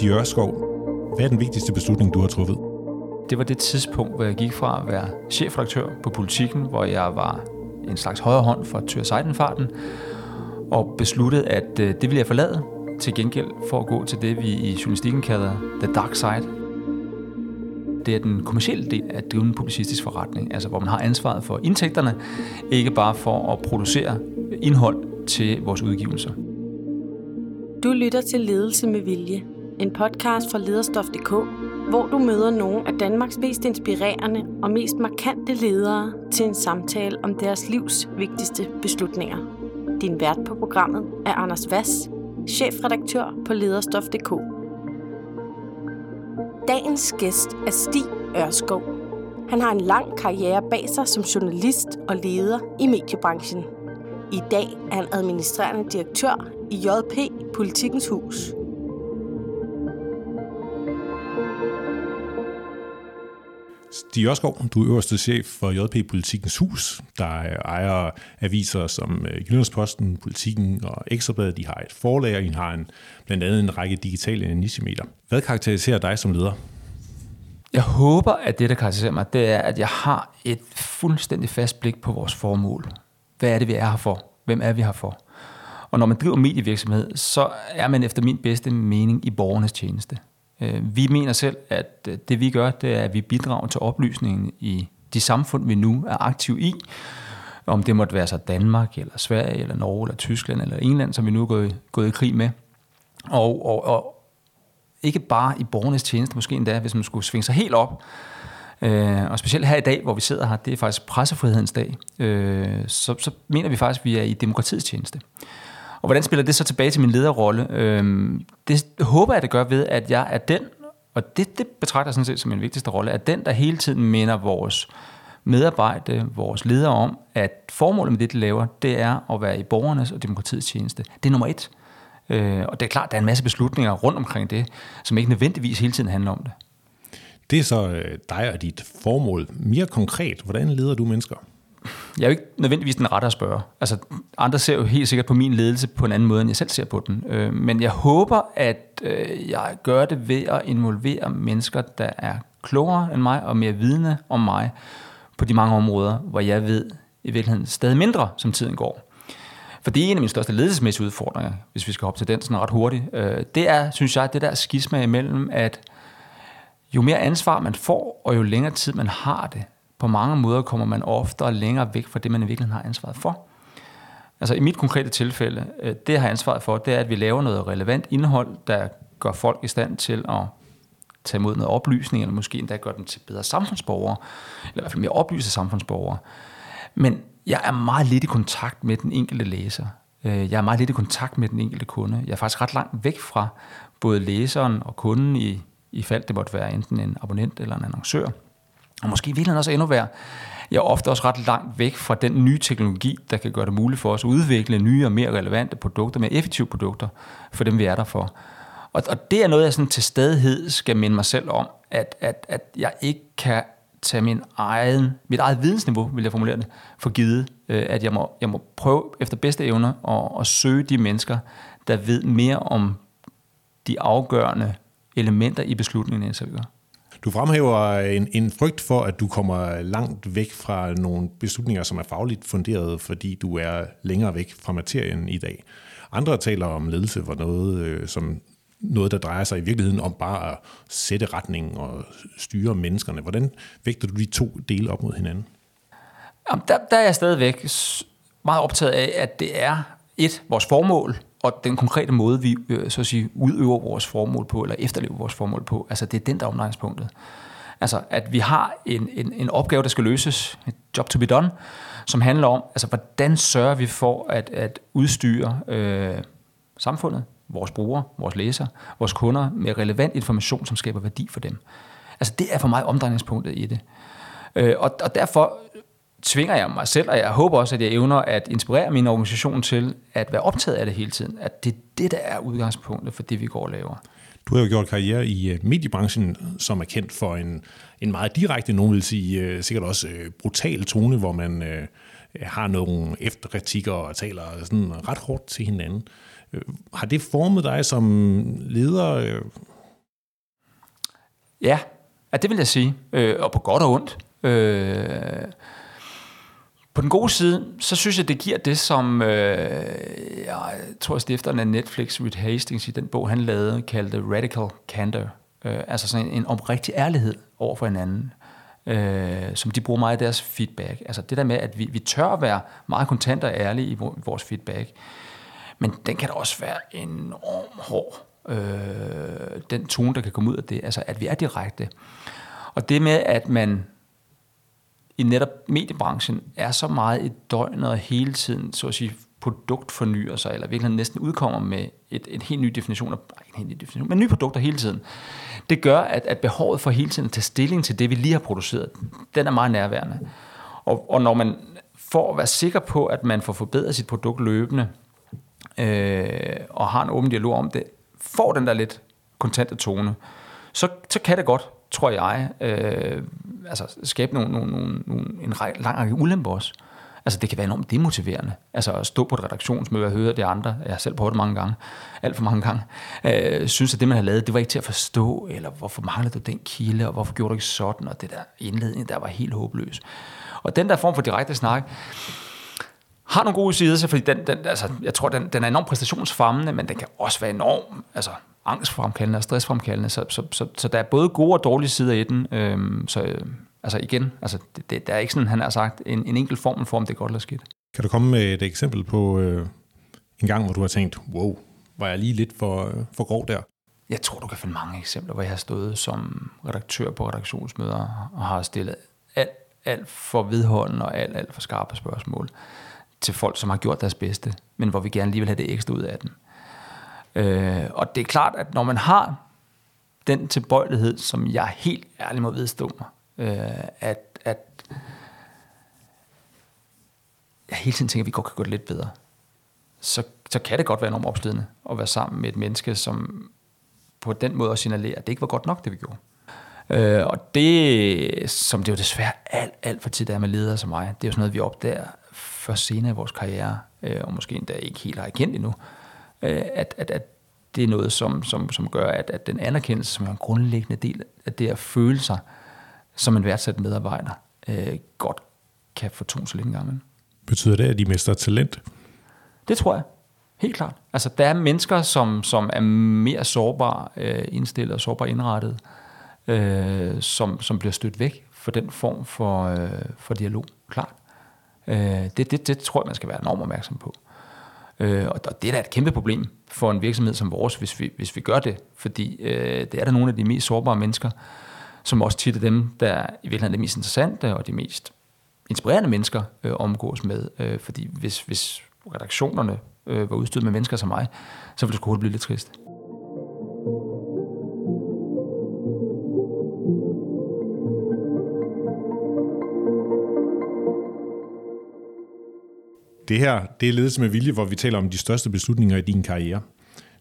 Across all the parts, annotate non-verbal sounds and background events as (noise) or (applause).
Stig Ørskov, hvad er den vigtigste beslutning, du har truffet? Det var det tidspunkt, hvor jeg gik fra at være chefredaktør på Politiken, hvor jeg var en slags højre hånd for Tyr Seidenfarten, og besluttede, at øh, det ville jeg forlade til gengæld for at gå til det, vi i journalistikken kalder the dark side. Det er den kommercielle del af at drive en publicistisk forretning, altså hvor man har ansvaret for indtægterne, ikke bare for at producere indhold til vores udgivelser. Du lytter til Ledelse med Vilje, en podcast fra lederstof.dk, hvor du møder nogle af Danmarks mest inspirerende og mest markante ledere til en samtale om deres livs vigtigste beslutninger. Din vært på programmet er Anders Vass, chefredaktør på lederstof.dk. Dagens gæst er Stig Ørskov. Han har en lang karriere bag sig som journalist og leder i mediebranchen. I dag er han administrerende direktør i JP Politikens Hus. Stig Ørskov, du er øverste chef for JP Politikens Hus, der ejer aviser som øh, Jyllandsposten, Politiken og Ekstrabladet. De har et forlag, og de har en, blandt andet en række digitale nichemeter. Hvad karakteriserer dig som leder? Jeg håber, at det, der karakteriserer mig, det er, at jeg har et fuldstændig fast blik på vores formål. Hvad er det, vi er her for? Hvem er vi her for? Og når man driver medievirksomhed, så er man efter min bedste mening i borgernes tjeneste. Øh, vi mener selv, at øh, det vi gør, det er, at vi bidrager til oplysningen i de samfund, vi nu er aktiv i. Om det måtte være så Danmark, eller Sverige, eller Norge, eller Tyskland, eller England, som vi nu er gået, gået i krig med. Og, og, og ikke bare i borgernes tjeneste, måske endda, hvis man skulle svinge sig helt op. Øh, og specielt her i dag, hvor vi sidder her, det er faktisk pressefrihedens dag, øh, så, så mener vi faktisk, at vi er i demokratiets tjeneste. Og hvordan spiller det så tilbage til min lederrolle? Øhm, det håber jeg, det gør ved, at jeg er den, og det, det betragter jeg sådan set som min vigtigste rolle, at den, der hele tiden minder vores medarbejde, vores ledere om, at formålet med det, de laver, det er at være i borgernes og demokratiets tjeneste. Det er nummer et. Øh, og det er klart, der er en masse beslutninger rundt omkring det, som ikke nødvendigvis hele tiden handler om det. Det er så øh, dig og dit formål. Mere konkret, hvordan leder du mennesker? Jeg er jo ikke nødvendigvis den rette at spørge. Altså, andre ser jo helt sikkert på min ledelse på en anden måde, end jeg selv ser på den. Øh, men jeg håber, at øh, jeg gør det ved at involvere mennesker, der er klogere end mig og mere vidne om mig på de mange områder, hvor jeg ved i virkeligheden stadig mindre, som tiden går. For det er en af mine største ledelsesmæssige udfordringer, hvis vi skal hoppe til den sådan ret hurtigt. Øh, det er, synes jeg, det der skisma imellem, at jo mere ansvar man får, og jo længere tid man har det, på mange måder kommer man oftere længere væk fra det, man i virkeligheden har ansvaret for. Altså i mit konkrete tilfælde, øh, det jeg har ansvaret for, det er, at vi laver noget relevant indhold, der gør folk i stand til at tage imod noget oplysning, eller måske endda gør dem til bedre samfundsborgere, eller i hvert fald mere oplyste samfundsborgere. Men jeg er meget lidt i kontakt med den enkelte læser. Øh, jeg er meget lidt i kontakt med den enkelte kunde. Jeg er faktisk ret langt væk fra både læseren og kunden i, i fald det måtte være enten en abonnent eller en annoncør. Og måske i virkeligheden også endnu værre. Jeg er ofte også ret langt væk fra den nye teknologi, der kan gøre det muligt for os at udvikle nye og mere relevante produkter, mere effektive produkter for dem, vi er der for. Og, og det er noget, jeg sådan til stadighed skal minde mig selv om, at, at, at jeg ikke kan tage min egen, mit eget vidensniveau, vil jeg formulere det, for givet, øh, at jeg må, jeg må prøve efter bedste evner at, at søge de mennesker, der ved mere om de afgørende elementer i beslutningen, end jeg gør. Du fremhæver øh, en, en frygt for, at du kommer langt væk fra nogle beslutninger, som er fagligt funderet, fordi du er længere væk fra materien i dag. Andre taler om ledelse for noget, øh, som noget, der drejer sig i virkeligheden om bare at sætte retningen og styre menneskerne. Hvordan vægter du de to dele op mod hinanden? Jamen, der, der er jeg stadigvæk meget optaget af, at det er et, vores formål, og den konkrete måde, vi øh, så at sige, udøver vores formål på, eller efterlever vores formål på, altså det er den, der er omdrejningspunktet. Altså, at vi har en, en, en opgave, der skal løses, et job to be done, som handler om, altså, hvordan sørger vi for at, at udstyre øh, samfundet, vores brugere, vores læsere, vores kunder med relevant information, som skaber værdi for dem. Altså, det er for mig omdrejningspunktet i det. Øh, og, og derfor tvinger jeg mig selv, og jeg håber også, at jeg evner at inspirere min organisation til at være optaget af det hele tiden. At det er det, der er udgangspunktet for det, vi går og laver. Du har jo gjort karriere i øh, mediebranchen, som er kendt for en, en meget direkte, nogen vil sige øh, sikkert også øh, brutal tone, hvor man øh, har nogle efterkritikker og taler sådan ret hårdt til hinanden. Har det formet dig som leder? Ja, ja det vil jeg sige. Øh, og på godt og ondt. Øh, på den gode side, så synes jeg, det giver det, som øh, jeg tror, stifteren af Netflix, Reed Hastings, i den bog, han lavede, kaldte Radical Candor. Øh, altså sådan en, en oprigtig ærlighed over for hinanden, øh, som de bruger meget i deres feedback. Altså det der med, at vi, vi tør at være meget kontant og ærlige i vores feedback. Men den kan da også være enormt hård. Øh, den tone, der kan komme ud af det. Altså at vi er direkte. Og det med, at man i netop mediebranchen er så meget i døgnet og hele tiden, så at sige, produkt fornyer sig, eller virkelig næsten udkommer med et, et helt ny definition, af, en helt ny definition, men nye produkter hele tiden. Det gør, at, at behovet for hele tiden at tage stilling til det, vi lige har produceret, den er meget nærværende. Og, og når man får at være sikker på, at man får forbedret sit produkt løbende, øh, og har en åben dialog om det, får den der lidt kontante tone, så, så kan det godt, tror jeg, øh, altså skabe nogle, nogle, nogle, nogle, en lang række ulemper også. Altså det kan være enormt demotiverende. Altså at stå på et redaktionsmøde og høre det andre, jeg har selv prøvet det mange gange, alt for mange gange, øh, synes at det man har lavet, det var ikke til at forstå, eller hvorfor manglede du den kilde, og hvorfor gjorde du ikke sådan, og det der indledning, der var helt håbløs. Og den der form for direkte snak, har nogle gode sider, fordi den, den, altså, jeg tror, den, den er enormt præstationsfremmende, men den kan også være enorm altså, angstfremkaldende og stressfremkaldende, så, så, så, så der er både gode og dårlige sider i den. Øhm, så øh, altså igen, altså, det, det, der er ikke sådan, han har sagt, en, en enkelt formel for, om det er godt eller skidt. Kan du komme med et eksempel på øh, en gang, hvor du har tænkt, wow, var jeg lige lidt for, øh, for grov der? Jeg tror, du kan finde mange eksempler, hvor jeg har stået som redaktør på redaktionsmøder og har stillet alt, alt for vedholdende og alt, alt for skarpe spørgsmål til folk, som har gjort deres bedste, men hvor vi gerne lige vil have det ekstra ud af dem. Øh, og det er klart, at når man har den tilbøjelighed, som jeg helt ærligt må vedstå mig, øh, at, at jeg hele tiden tænker, at vi godt kan gøre det lidt bedre, så, så kan det godt være enormt opslidende at være sammen med et menneske, som på den måde også signalerer, at det ikke var godt nok, det vi gjorde. Øh, og det, som det jo desværre alt, alt for tit er med ledere som mig, det er jo sådan noget, vi opdager først senere i vores karriere, øh, og måske endda ikke helt har erkendt endnu, øh, at, at, at det er noget, som, som, som gør, at, at den anerkendelse, som er en grundlæggende del af det at føle sig som en værdsat medarbejder, øh, godt kan fortone sig lidt en gang Betyder det, at de mister talent? Det tror jeg. Helt klart. Altså, der er mennesker, som, som er mere sårbare øh, indstillet og sårbare indrettet, øh, som, som bliver stødt væk for den form for, øh, for dialog. Klart. Øh, det, det, det tror jeg, man skal være enormt opmærksom på. Øh, Øh, og det er da et kæmpe problem for en virksomhed som vores, hvis vi, hvis vi gør det. Fordi øh, det er der nogle af de mest sårbare mennesker, som også tit er dem, der i virkeligheden er de mest interessante og de mest inspirerende mennesker øh, omgås med. Øh, fordi hvis, hvis redaktionerne øh, var udstyret med mennesker som mig, så ville det sgu blive lidt trist. Det her, det er ledelse med vilje, hvor vi taler om de største beslutninger i din karriere.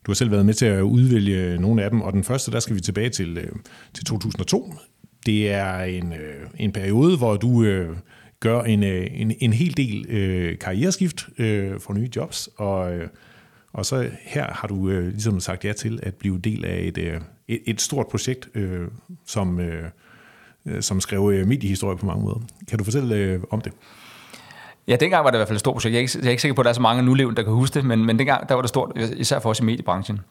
Du har selv været med til at udvælge nogle af dem, og den første, der skal vi tilbage til, øh, til 2002. Det er en, øh, en periode, hvor du øh, gør en, øh, en, en hel del karriereskift, for nye jobs, og, og så her har du ligesom sagt ja til at blive del af et, et, et stort projekt, som, som skrev mediehistorie på mange måder. Kan du fortælle om det? Ja, dengang var det i hvert fald et stort projekt. Jeg er ikke, jeg er ikke sikker på, at der er så mange nulevende, der kan huske det, men, men dengang der var det stort, især for os i mediebranchen.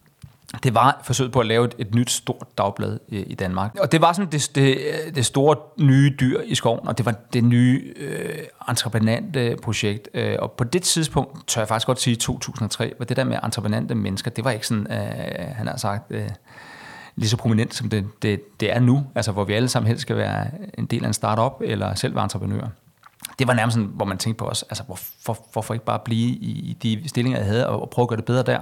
Det var forsøget på at lave et, et nyt stort dagblad i, i Danmark. Og det var sådan det, det, det store nye dyr i skoven, og det var det nye øh, entreprenante projekt. Øh, og på det tidspunkt, tør jeg faktisk godt sige, 2003, var det der med entreprenante mennesker, det var ikke sådan, øh, han har sagt, øh, lige så prominent, som det, det, det er nu, altså hvor vi alle sammen helst skal være en del af en startup eller selv være entreprenører det var nærmest sådan, hvor man tænkte på os, altså hvorfor, hvorfor ikke bare blive i, de stillinger, jeg havde, og, prøve at gøre det bedre der.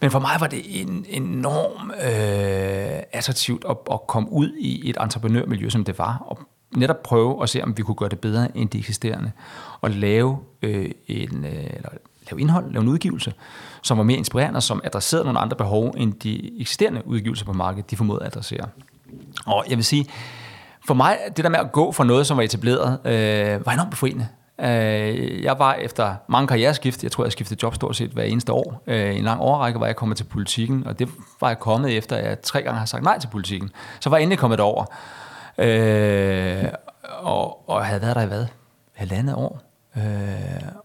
Men for mig var det en enorm øh, attraktivt at, at komme ud i et entreprenørmiljø, som det var, og netop prøve at se, om vi kunne gøre det bedre end de eksisterende, og lave, øh, en, øh, eller lave indhold, lave en udgivelse, som var mere inspirerende, og som adresserede nogle andre behov, end de eksisterende udgivelser på markedet, de formåede at adressere. Og jeg vil sige, for mig, det der med at gå fra noget, som var etableret, øh, var enormt befriende. Øh, jeg var efter mange karriereskift, jeg tror, jeg skiftede job stort set hver eneste år. Øh, en lang overrække var jeg kommet til politikken, og det var jeg kommet efter, at jeg tre gange har sagt nej til politikken. Så var jeg endelig kommet over. Øh, og, og havde været der i hvad? Halvandet år. Øh,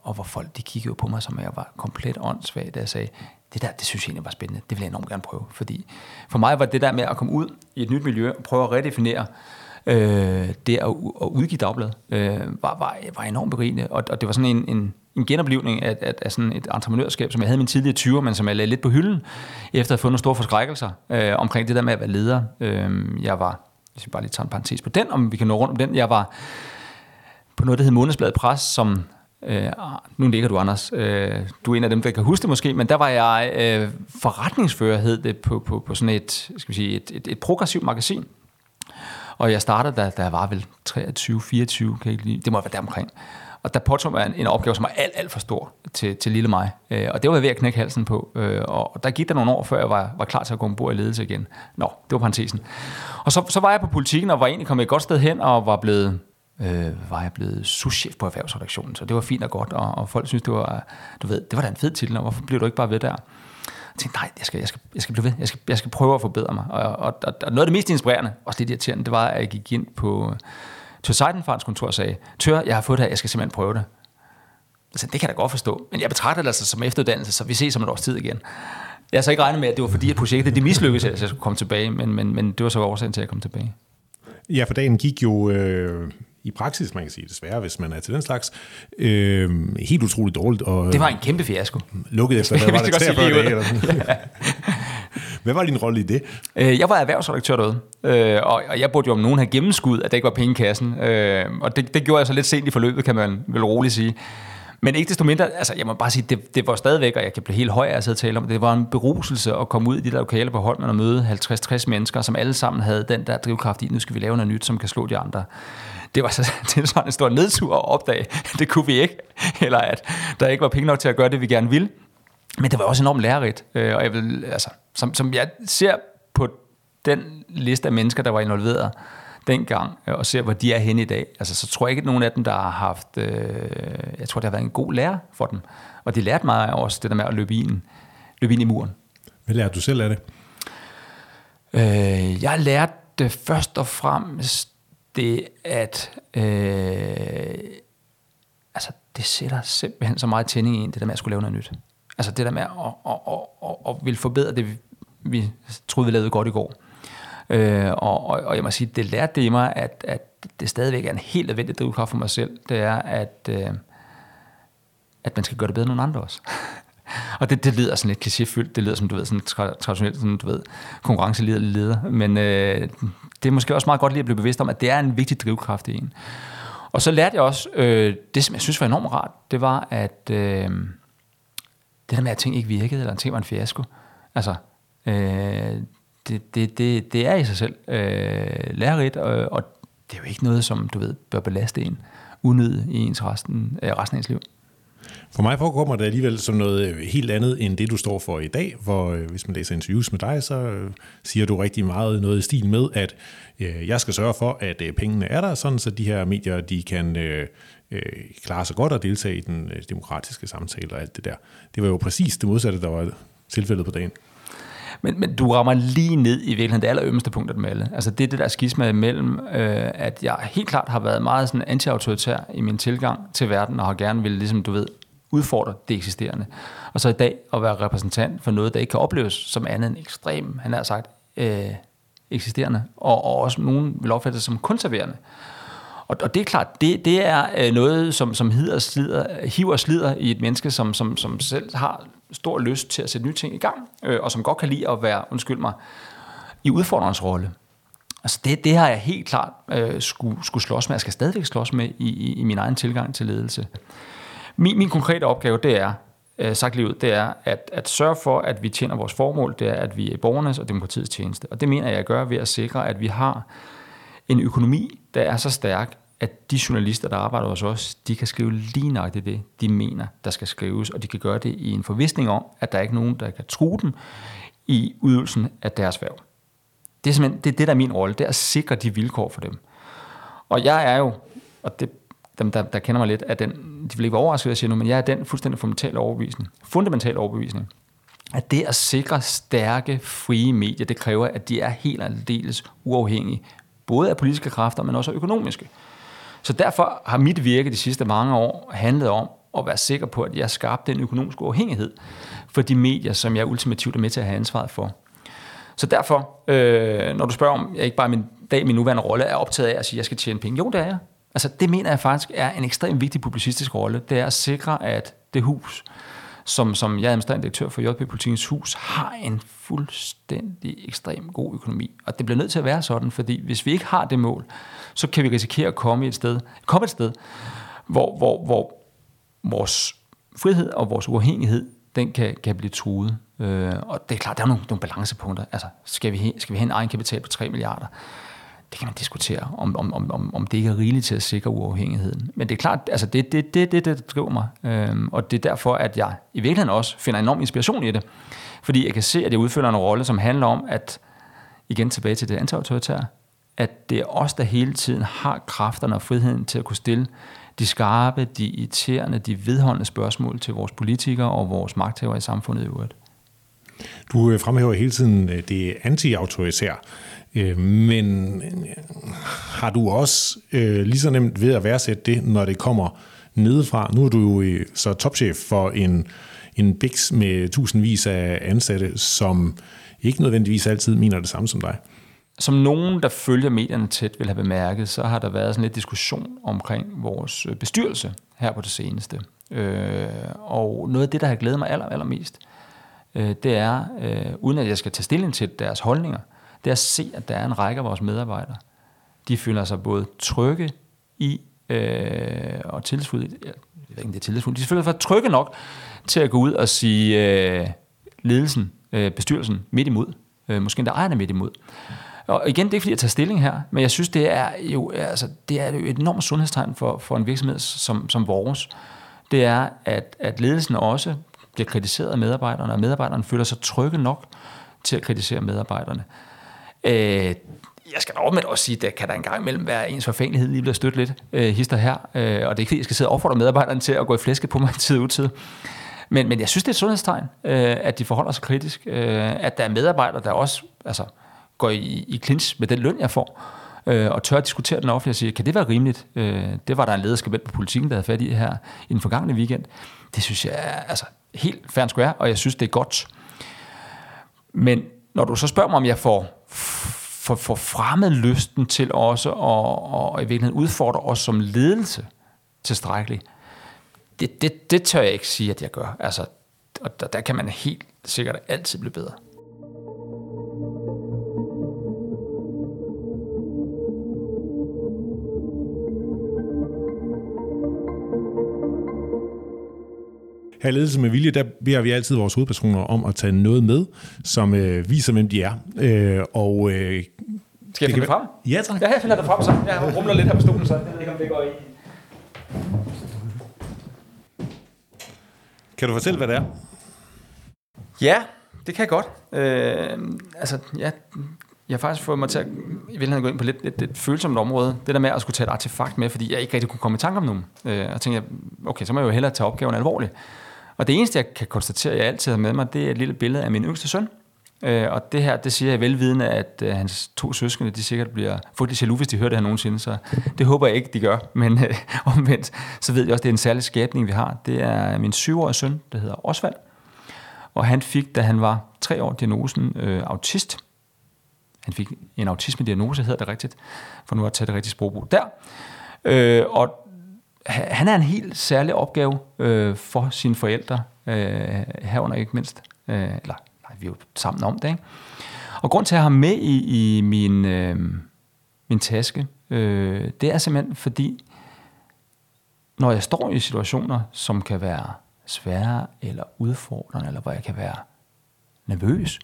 og hvor folk de kiggede på mig, som jeg var komplet åndssvag, da jeg sagde, det der, det synes jeg egentlig var spændende. Det vil jeg enormt gerne prøve. Fordi for mig var det der med at komme ud i et nyt miljø og prøve at redefinere øh, det at, at udgive dagbladet øh, var, var, var enormt berigende. Og, og det var sådan en, en, en genoplevning af, af, af sådan et entreprenørskab, som jeg havde i min tidligere 20'er, men som jeg lagde lidt på hylden, efter at have fået nogle store forskrækkelser øh, omkring det der med at være leder. Øh, jeg var, hvis vi bare lige tager en parentes på den, om vi kan nå rundt om den, jeg var på noget, der hed Månedsbladet Pres, som Øh, nu ligger du, Anders. Øh, du er en af dem, der kan huske det måske, men der var jeg øh, forretningsfører, hed det, på, på, på sådan et, skal vi sige, et, et, et progressivt magasin. Og jeg startede, da, da jeg var vel 23, 24, kan jeg ikke lide. det må være deromkring. Og der påtog mig en, en opgave, som var alt, alt for stor til, til lille mig. Øh, og det var jeg ved at knække halsen på. Øh, og der gik der nogle år, før jeg var, var klar til at gå ombord i ledelse igen. Nå, det var parentesen. Og så, så var jeg på politikken, og var egentlig kommet et godt sted hen, og var blevet øh, var jeg blevet souschef på erhvervsredaktionen, så det var fint og godt, og, og folk synes det var, du ved, det var da en fed titel, og hvorfor blev du ikke bare ved der? Tænkte, nej, jeg skal, jeg skal, jeg skal blive ved, jeg skal, jeg skal prøve at forbedre mig. Og, og, og, og noget af det mest inspirerende, også lidt irriterende, det var, at jeg gik ind på øh, Tør Seidenfarns kontor og sagde, Tør, jeg har fået det her, jeg skal simpelthen prøve det. Altså, det kan jeg da godt forstå, men jeg betragter det altså som efteruddannelse, så vi ses om et års tid igen. Jeg har så ikke regnet med, at det var fordi, at projektet det mislykkedes, at jeg skulle komme tilbage, men, men, men det var så årsagen til, at jeg kom tilbage. Ja, for dagen gik jo øh, i praksis, man kan sige desværre, hvis man er til den slags, øh, helt utroligt dårligt. Og, det var en kæmpe fiasko. Lukket efter, (laughs) hvad var det, 43 dage? Eller sådan. (laughs) Hvad var din rolle i det? Øh, jeg var erhvervsredaktør derude, øh, og jeg burde jo om nogen have gennemskud, at der ikke var penge i kassen. Øh, og det, det gjorde jeg så lidt sent i forløbet, kan man vel roligt sige. Men ikke desto mindre, altså jeg må bare sige, det, det var stadigvæk, og jeg kan blive helt høj af at sidde og tale om det, var en beruselse at komme ud i de der lokale på Holmen og møde 50-60 mennesker, som alle sammen havde den der drivkraft i, nu skal vi lave noget nyt, som kan slå de andre. Det var så (laughs) det sådan en stor nedtur at opdage, (laughs) det kunne vi ikke, eller at der ikke var penge nok til at gøre det, vi gerne ville. Men det var også enormt lærerigt, øh, og jeg vil, altså, som, som jeg ser på den liste af mennesker, der var involveret dengang, øh, og ser, hvor de er henne i dag, altså, så tror jeg ikke, at nogen af dem, der har haft, øh, jeg tror, det har været en god lærer for dem. Og de lærte mig også det der med at løbe ind, løbe ind i muren. Hvad lærte du selv af det? Øh, jeg lærte det først og fremmest det, at øh, altså, det sætter simpelthen så meget tænding i en, det der med at skulle lave noget nyt. Altså det der med at, at, at, at, at ville forbedre det, vi, vi troede, vi lavede godt i går. Øh, og, og, og jeg må sige, det lærte det i mig, at, at det stadigvæk er en helt nødvendig drivkraft for mig selv, det er, at, øh, at man skal gøre det bedre end nogen andre også. (laughs) og det, det lyder sådan lidt klichéfyldt, det lyder som, du ved, sådan traditionelt, sådan, du ved, konkurrenceleder leder, men øh, det er måske også meget godt lige at blive bevidst om, at det er en vigtig drivkraft i en. Og så lærte jeg også, øh, det som jeg synes var enormt rart, det var, at øh, det der med, at ting ikke virkede, eller en ting var en fiasko, altså, øh, det, det, det, det er i sig selv øh, lærerigt, og, og det er jo ikke noget, som du ved, bør belaste en unød i ens resten, øh, resten af ens liv. For mig forekommer det alligevel som noget øh, helt andet end det, du står for i dag, hvor øh, hvis man læser interviews med dig, så øh, siger du rigtig meget noget i stil med, at jeg skal sørge for, at pengene er der, sådan så de her medier, de kan klare sig godt og deltage i den demokratiske samtale og alt det der. Det var jo præcis det modsatte, der var tilfældet på dagen. Men, men du rammer lige ned i virkeligheden det allerømmeste punkt af dem alle. Altså det er det der skisma imellem, øh, at jeg helt klart har været meget sådan anti-autoritær i min tilgang til verden, og har gerne vil, ligesom du ved, udfordre det eksisterende. Og så i dag at være repræsentant for noget, der ikke kan opleves som andet end ekstrem, han har sagt, øh, eksisterende, og, og også nogen vil opfatte det som konserverende. Og, og det er klart, det, det er øh, noget, som, som hiver, slider, hiver og slider i et menneske, som, som, som selv har stor lyst til at sætte nye ting i gang, øh, og som godt kan lide at være, undskyld mig, i udfordrerens rolle. Altså det, det har jeg helt klart øh, skulle, skulle slås med, jeg skal stadigvæk slås med i, i, i min egen tilgang til ledelse. Min, min konkrete opgave, det er, øh, sagt lige ud, det er at, at sørge for, at vi tjener vores formål, det er, at vi er i borgernes og demokratiets tjeneste. Og det mener jeg, at jeg gør ved at sikre, at vi har en økonomi, der er så stærk, at de journalister, der arbejder hos os, de kan skrive lige nøjagtigt det, de mener, der skal skrives, og de kan gøre det i en forvisning om, at der er ikke nogen, der kan tro dem i udøvelsen af deres værv. Det er simpelthen det, er det der er min rolle, det er at sikre de vilkår for dem. Og jeg er jo, og det dem, der, der kender mig lidt, at den, de vil ikke være overrasket, at jeg siger nu, men jeg er den fuldstændig fundamentale overbevisning, fundamental overbevisning, at det at sikre stærke, frie medier, det kræver, at de er helt aldeles uafhængige, både af politiske kræfter, men også af økonomiske. Så derfor har mit virke de sidste mange år handlet om at være sikker på, at jeg skabte den økonomiske uafhængighed for de medier, som jeg ultimativt er med til at have ansvaret for. Så derfor, øh, når du spørger om, jeg ikke bare min dag, min nuværende rolle, er optaget af at sige, at jeg skal tjene penge. Jo, det er jeg. Altså, det mener jeg faktisk er en ekstremt vigtig publicistisk rolle. Det er at sikre, at det hus, som, som jeg er administrerende direktør for JP Politikens Hus, har en fuldstændig ekstrem god økonomi. Og det bliver nødt til at være sådan, fordi hvis vi ikke har det mål, så kan vi risikere at komme et sted, komme et sted hvor, hvor, hvor vores frihed og vores uafhængighed, den kan, kan blive truet. Øh, og det er klart, der er nogle, nogle balancepunkter. Altså, skal vi, skal vi have en egen kapital på 3 milliarder? Det kan man diskutere, om, om, om, om det ikke er rigeligt til at sikre uafhængigheden. Men det er klart, altså det er det, det, det, det, driver mig. Øhm, og det er derfor, at jeg i virkeligheden også finder enorm inspiration i det. Fordi jeg kan se, at jeg udfylder en rolle, som handler om, at igen tilbage til det antiautoritære, at det er os, der hele tiden har kræfterne og friheden til at kunne stille de skarpe, de irriterende, de vedholdende spørgsmål til vores politikere og vores magthavere i samfundet i øvrigt. Du øh, fremhæver hele tiden øh, det anti-autoritære, øh, men øh, har du også øh, lige så nemt ved at værdsætte det, når det kommer nedefra? Nu er du jo øh, så topchef for en, en BIX med tusindvis af ansatte, som ikke nødvendigvis altid mener det samme som dig. Som nogen, der følger medierne tæt, vil have bemærket, så har der været sådan lidt diskussion omkring vores bestyrelse her på det seneste. og noget af det, der har glædet mig aller, allermest, øh, det er, øh, uden at jeg skal tage stilling til deres holdninger, det er at se, at der er en række af vores medarbejdere. De føler sig både trygge i øh, og tillidsfulde. Jeg ved ikke, det er tillidsfulde. De føler sig trygge nok til at gå ud og sige øh, ledelsen, øh, bestyrelsen midt imod. Øh, måske endda ejerne midt imod. Og igen, det er ikke fordi, jeg tager stilling her, men jeg synes, det er jo, altså, det er jo et enormt sundhedstegn for, for en virksomhed som, som vores. Det er, at, at ledelsen også bliver kritiseret af medarbejderne, og medarbejderne føler sig trygge nok til at kritisere medarbejderne. Øh, jeg skal da omvendt også sige, at der kan der engang imellem være ens forfængelighed lige bliver stødt lidt øh, hister her, øh, og det er ikke fordi, jeg skal sidde og opfordre medarbejderne til at gå i flæske på mig tid og tid. Men, men jeg synes, det er et sundhedstegn, øh, at de forholder sig kritisk, øh, at der er medarbejdere, der også altså, går i, i clinch med den løn, jeg får, øh, og tør at diskutere den offentligt og sige, kan det være rimeligt? Øh, det var der en lederskabet på politikken, der havde fat i her i den forgangne weekend. Det synes jeg er altså, helt fair square, og jeg synes, det er godt. Men når du så spørger mig, om jeg får, for, for fremmet lysten til også at, og i virkeligheden udfordre os som ledelse tilstrækkeligt, det, det, det tør jeg ikke sige, at jeg gør. Altså, og der, der kan man helt sikkert altid blive bedre. Her Ledelse med Vilje, der beder vi altid vores hovedpersoner om at tage noget med, som øh, viser, hvem de er. Øh, og, øh, Skal jeg finde det frem? Ja, tak. Ja, jeg finder det frem, så jeg rumler lidt her på stolen, så jeg ved ikke, om det går i. Kan du fortælle, hvad det er? Ja, det kan jeg godt. Øh, altså, ja, jeg har faktisk fået mig til at i virkeligheden gå ind på lidt et, et følsomt område. Det der med at skulle tage et artefakt med, fordi jeg ikke rigtig kunne komme i tanke om nogen. Øh, og tænkte, okay, så må jeg jo hellere tage opgaven alvorligt. Og det eneste, jeg kan konstatere, jeg altid har med mig, det er et lille billede af min yngste søn. Øh, og det her, det siger jeg velvidende, at øh, hans to søskende, de sikkert bliver frygtelig jaloux, hvis de hører det her nogensinde. Så det håber jeg ikke, de gør. (laughs) Men øh, omvendt, så ved jeg også, det er en særlig skæbning, vi har. Det er min syvårige søn, der hedder Osvald. Og han fik, da han var tre år, diagnosen øh, autist. Han fik en autisme-diagnose, hedder det rigtigt, for nu at tage det rigtige sprogbrug der. Øh, og han er en helt særlig opgave øh, for sine forældre, øh, herunder ikke mindst. Øh, eller, nej, vi er jo sammen om det, ikke? Og grund til at have har med i, i min, øh, min taske, øh, det er simpelthen fordi, når jeg står i situationer, som kan være svære eller udfordrende, eller hvor jeg kan være nervøs,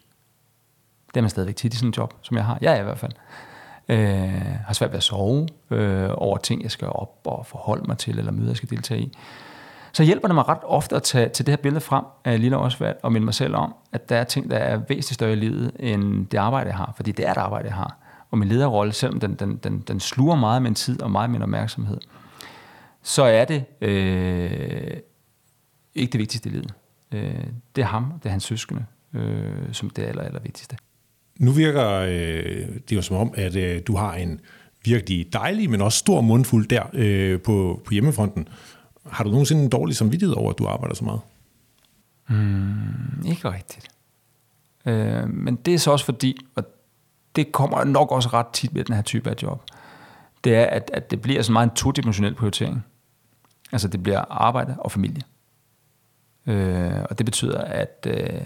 det er man stadigvæk tit i sådan en job, som jeg har. Jeg er i hvert fald. Øh, Øh, har svært ved at sove øh, over ting, jeg skal op og forholde mig til, eller møder, jeg skal deltage i. Så hjælper det mig ret ofte at tage til det her billede frem af Lille Osvald og minde mig selv om, at der er ting, der er væsentligt større i livet, end det arbejde, jeg har. Fordi det er det arbejde, jeg har. Og min lederrolle, selvom den, den, den, den sluger meget af min tid og meget af min opmærksomhed, så er det øh, ikke det vigtigste i livet. Øh, det er ham, det er hans søskende, øh, som det er aller, aller vigtigste. Nu virker øh, det jo som om, at øh, du har en virkelig dejlig, men også stor mundfuld der øh, på, på hjemmefronten. Har du nogensinde en dårlig samvittighed over, at du arbejder så meget? Mm, ikke rigtigt. Øh, men det er så også fordi, og det kommer nok også ret tit med den her type af job, det er, at, at det bliver så meget en todimensionel prioritering. Altså det bliver arbejde og familie. Øh, og det betyder, at øh,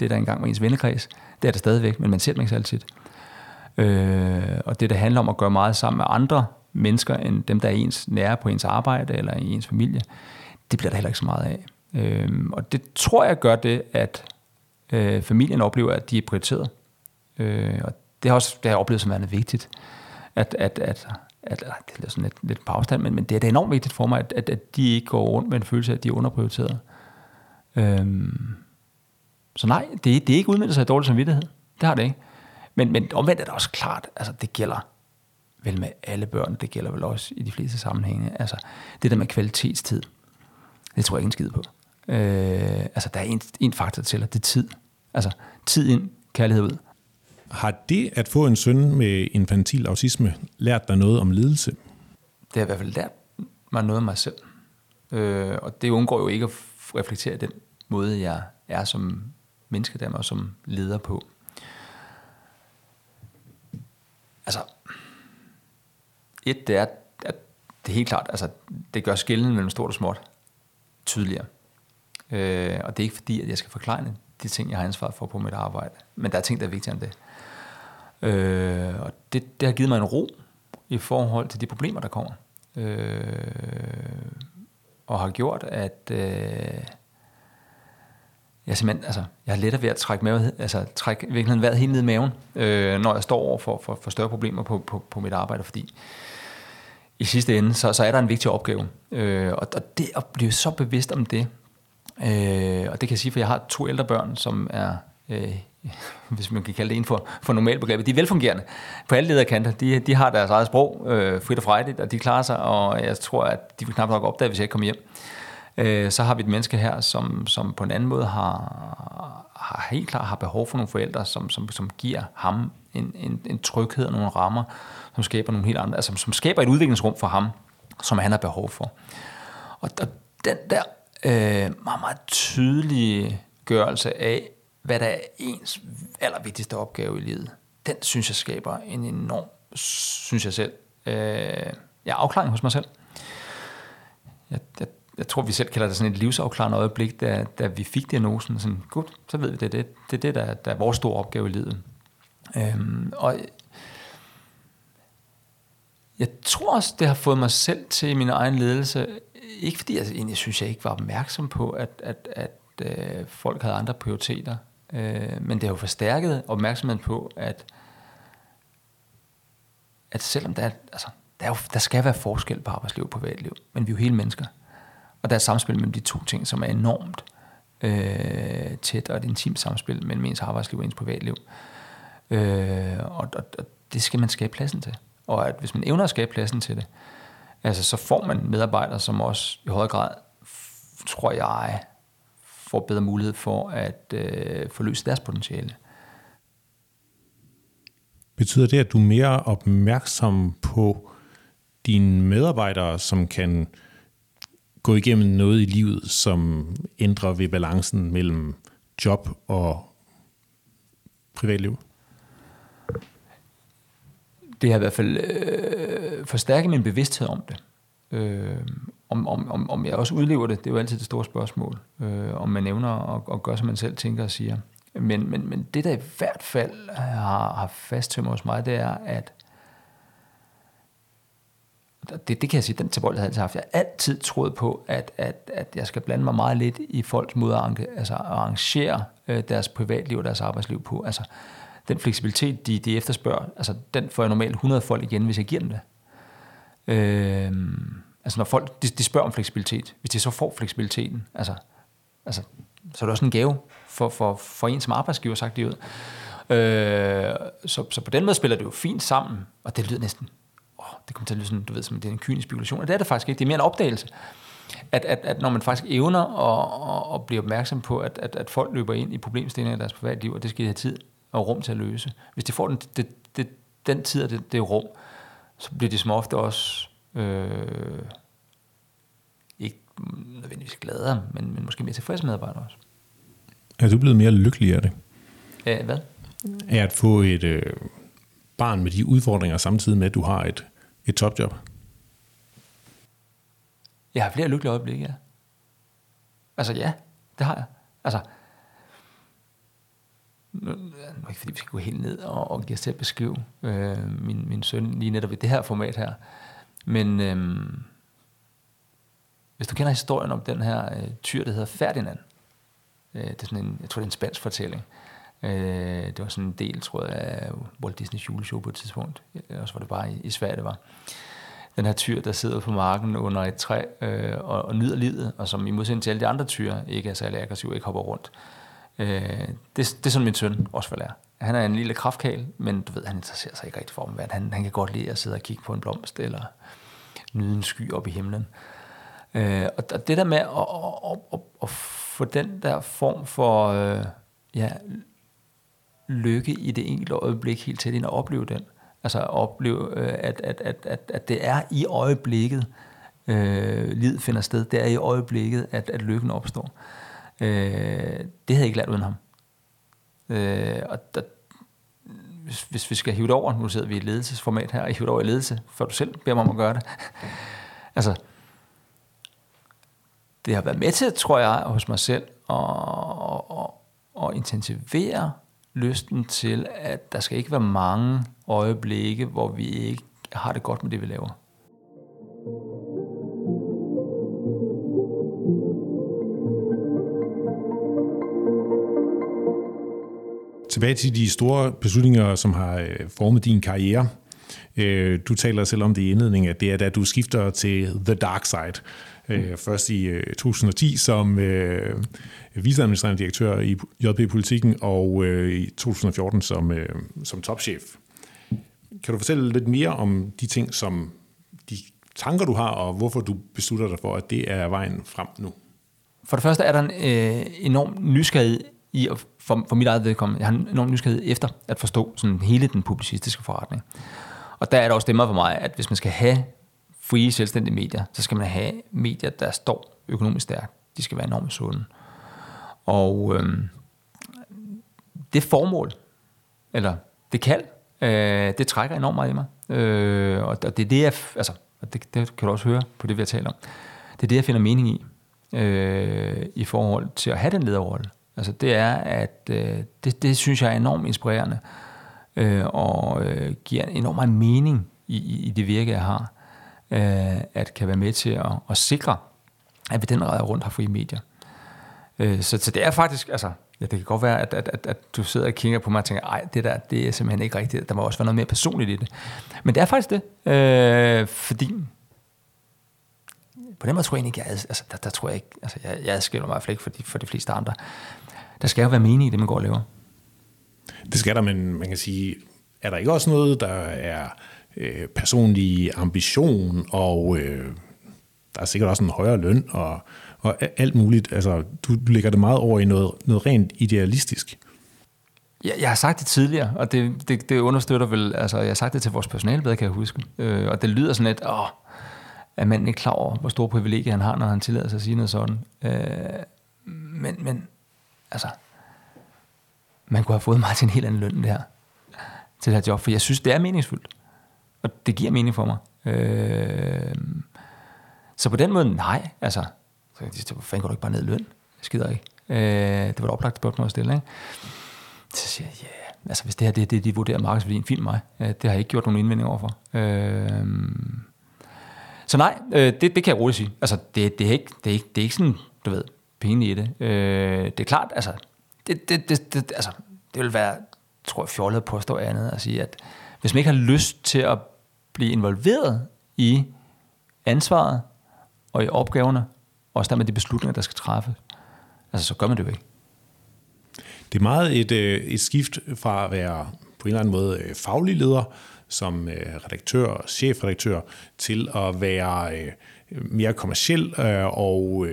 det, der engang var ens vennekreds, det er der stadigvæk, men man ser dem ikke så altid. Øh, og det, der handler om at gøre meget sammen med andre mennesker, end dem, der er ens nære på ens arbejde eller i ens familie, det bliver der heller ikke så meget af. Øh, og det tror jeg gør det, at øh, familien oplever, at de er prioriteret. Øh, og det har, også, det har jeg oplevet som værende vigtigt. At, at, at, at, det er sådan lidt, lidt på afstand, men, men det er da enormt vigtigt for mig, at, at, at de ikke går rundt med en følelse af, at de er underprioriteret. Øhm, så nej, det, det er ikke udmeldt sig af dårlig samvittighed. Det har det ikke. Men, men omvendt er det også klart, altså det gælder vel med alle børn, det gælder vel også i de fleste sammenhænge. Altså det der med kvalitetstid, det tror jeg ikke en skid på. Øh, altså der er en, en faktor til, og det er tid. Altså tid ind, kærlighed ud. Har det at få en søn med infantil autisme lært dig noget om ledelse? Det har i hvert fald lært mig noget om mig selv. Øh, og det undgår jo ikke at reflektere den måde, jeg er som menneske, der og som leder på. Altså, et, det er, at det er helt klart, altså, det gør skillen mellem stort og småt tydeligere. Øh, og det er ikke fordi, at jeg skal forklare de ting, jeg har ansvar for på mit arbejde. Men der er ting, der er vigtigere end det. Øh, og det, det har givet mig en ro i forhold til de problemer, der kommer. Øh, og har gjort, at øh, jeg simpelthen, altså, jeg har lettere ved at trække, mave, altså, trække virkeligheden vejret helt ned i maven, øh, når jeg står over for, for, for større problemer på, på, på mit arbejde, fordi i sidste ende, så, så er der en vigtig opgave. Øh, og, og det at blive så bevidst om det, øh, og det kan jeg sige, for jeg har to ældre børn, som er øh, (laughs) hvis man kan kalde det inden for, for normalt begrebet, De er velfungerende på alle lederkanter. De, de har deres eget sprog, øh, frit og frejdigt, og de klarer sig, og jeg tror, at de vil knap nok opdage, hvis jeg ikke kommer hjem. Øh, så har vi et menneske her, som, som på en anden måde har, har helt klart har behov for nogle forældre, som, som, som giver ham en, en, en tryghed og nogle rammer, som skaber nogle helt andre, altså som skaber et udviklingsrum for ham, som han har behov for. Og, og den der øh, meget, meget tydelige gørelse af, hvad der er ens allervigtigste opgave i livet, den synes jeg skaber en enorm, synes jeg selv, øh, ja, afklaring hos mig selv. Jeg, jeg, jeg tror, vi selv kalder det sådan et livsafklarende øjeblik, da, da vi fik diagnosen. Sådan, godt, så ved vi, det er det, det, er det der, der er vores store opgave i livet. Øhm, og jeg tror også, det har fået mig selv til i min egen ledelse, ikke fordi jeg egentlig synes, jeg ikke var opmærksom på, at, at, at øh, folk havde andre prioriteter. Øh, men det har jo forstærket opmærksomheden på, at, at selvom der, er, altså, der, er jo, der skal være forskel på arbejdsliv og privatliv, men vi er jo hele mennesker. Og der er samspil mellem de to ting, som er enormt øh, tæt, og et intimt samspil mellem ens arbejdsliv og ens privatliv. Øh, og, og, og det skal man skabe pladsen til. Og at hvis man evner at skabe pladsen til det, altså, så får man medarbejdere, som også i høj grad, tror jeg, får bedre mulighed for at øh, forløse deres potentiale. Betyder det, at du er mere opmærksom på dine medarbejdere, som kan gå igennem noget i livet, som ændrer ved balancen mellem job og privatliv? Det har i hvert fald øh, forstærket min bevidsthed om det. Øh, om, om, om, om jeg også udlever det, det er jo altid det store spørgsmål. Øh, om man evner at, at gøre, som man selv tænker og siger. Men, men, men det, der i hvert fald har, har fasttømmer hos mig, det er, at det, det kan jeg sige, den tilbøjelighed har jeg altid haft. Jeg har altid troet på, at, at, at jeg skal blande mig meget lidt i folks måde at, altså, arrangere øh, deres privatliv og deres arbejdsliv på. Altså, den fleksibilitet, de, de efterspørger, altså, den får jeg normalt 100 folk igen, hvis jeg giver dem det. Øh, Altså når folk, de, de spørger om fleksibilitet, hvis de så får fleksibiliteten, altså, altså, så er det også en gave for, for, for en som arbejdsgiver, sagt det ud. Øh, så, så på den måde spiller det jo fint sammen, og det lyder næsten, det kommer til at lyde sådan, du ved, som det er en kynisk spekulation, og det er det faktisk ikke, det er mere en opdagelse. At, at, at når man faktisk evner at, at, blive opmærksom på, at, at, at folk løber ind i problemstillinger i deres privatliv, og det skal de have tid og rum til at løse. Hvis de får den, det, det, den tid og det, det rum, så bliver de som ofte også øh, ikke nødvendigvis gladere, men, men måske mere tilfredse medarbejdere også. Er du blevet mere lykkelig af det? Ja, hvad? Af at få et øh, barn med de udfordringer, samtidig med, at du har et, et topjob? Jeg har flere lykkelige øjeblikke, ja. Altså ja, det har jeg. Altså, nu, nu ikke fordi vi skal gå helt ned og, og give os til at beskrive øh, min, min søn lige netop i det her format her. Men øh, hvis du kender historien om den her øh, tyr, der hedder Ferdinand, øh, det er sådan en, jeg tror det er en spansk fortælling. Øh, Øh, det var sådan en del, tror jeg, af Walt Disney's juleshow på et tidspunkt. Øh, og så var det bare i, i Sverige, det var. Den her tyr, der sidder på marken under et træ øh, og, og nyder livet, og som i modsætning til alle de andre tyre, ikke er særlig aggressiv, ikke hopper rundt. Øh, det, det er sådan min søn også er. Han er en lille kraftkal, men du ved, han interesserer sig ikke rigtig for omverdenen. Han, han kan godt lide at sidde og kigge på en blomst, eller nyde en sky op i himlen. Øh, og det der med at, at, at, at få den der form for øh, ja, lykke i det enkelte øjeblik helt til ind og opleve den. Altså at opleve, øh, at, at, at, at, at det er i øjeblikket, øh, livet finder sted. Det er i øjeblikket, at, at lykken opstår. Øh, det havde jeg ikke lært uden ham. Øh, og der, hvis, hvis vi skal hive det over, nu sidder vi i ledelsesformat her, og hive det over i ledelse, før du selv beder mig om at gøre det. (laughs) altså, det har været med til, tror jeg, hos mig selv, at, at, at, at intensivere lysten til, at der skal ikke være mange øjeblikke, hvor vi ikke har det godt med det, vi laver. Tilbage til de store beslutninger, som har øh, formet din karriere. Øh, du taler selv om det i indledningen, at det er da du skifter til The Dark Side øh, Først i øh, 2010 som øh, viceadministrerende direktør i JP Politikken, og øh, i 2014 som, som topchef. Kan du fortælle lidt mere om de ting, som de tanker, du har, og hvorfor du beslutter dig for, at det er vejen frem nu? For det første er der en øh, enorm nysgerrighed i, for, for mit eget vedkommende, jeg har en enorm nysgerrighed efter at forstå sådan hele den publicistiske forretning. Og der er der også stemmer for mig, at hvis man skal have frie, selvstændige medier, så skal man have medier, der står økonomisk stærkt. De skal være enormt sunde. Og øhm, det formål, eller det kald, øh, det trækker enormt meget i mig. Øh, og det er det, jeg, altså, det, det kan du også høre på det, vi har talt om. Det er det, jeg finder mening i, øh, i forhold til at have den lederrolle. Altså det er, at øh, det, det synes jeg er enormt inspirerende, øh, og øh, giver enormt meget mening i, i, i det virke, jeg har, øh, at kan være med til at, at sikre, at vi den ræde rundt har frie medier. Øh, så, så det er faktisk, altså, ja, det kan godt være, at, at, at, at du sidder og kigger på mig og tænker, ej, det der, det er simpelthen ikke rigtigt. Der må også være noget mere personligt i det. Men det er faktisk det, øh, fordi på den måde tror jeg ikke, jeg, altså, der, der tror jeg ikke, altså, jeg, jeg adskiller mig i ikke for de, for de fleste andre der skal jo være mening i det, man går og laver. Det skal der, men man kan sige, er der ikke også noget, der er øh, personlig ambition, og øh, der er sikkert også en højere løn, og, og alt muligt. Altså, du, lægger det meget over i noget, noget rent idealistisk. Jeg, jeg har sagt det tidligere, og det, det, det understøtter vel, altså jeg har sagt det til vores personale bedre, kan jeg huske. Øh, og det lyder sådan lidt, åh, er manden ikke klar over, hvor store privilegier han har, når han tillader sig at sige noget sådan. Øh, men, men altså, man kunne have fået mig til en helt anden løn der, til det her job, for jeg synes, det er meningsfuldt. Og det giver mening for mig. Øh, så på den måde, nej, altså, så jeg hvor fanden går du ikke bare ned i løn? Jeg skider ikke. Øh, det var et oplagt spørgsmål at stille, ikke? Så siger jeg, ja, yeah. altså hvis det her, det, det de vurderer markedsværdien fint mig, øh, det har jeg ikke gjort nogen indvending overfor. Øh, så nej, øh, det, det kan jeg roligt sige. Altså, det, det, er ikke, det, er ikke, det er ikke sådan, du ved, penge i det. Øh, det er klart, altså, det, det, det, det, altså, det vil være, tror jeg, fjollet at påstå andet at sige, at hvis man ikke har lyst til at blive involveret i ansvaret og i opgaverne, og også der med de beslutninger, der skal træffes, altså så gør man det jo ikke. Det er meget et, øh, et skift fra at være på en eller anden måde øh, faglig leder, som øh, redaktør og chefredaktør til at være mere kommersiel og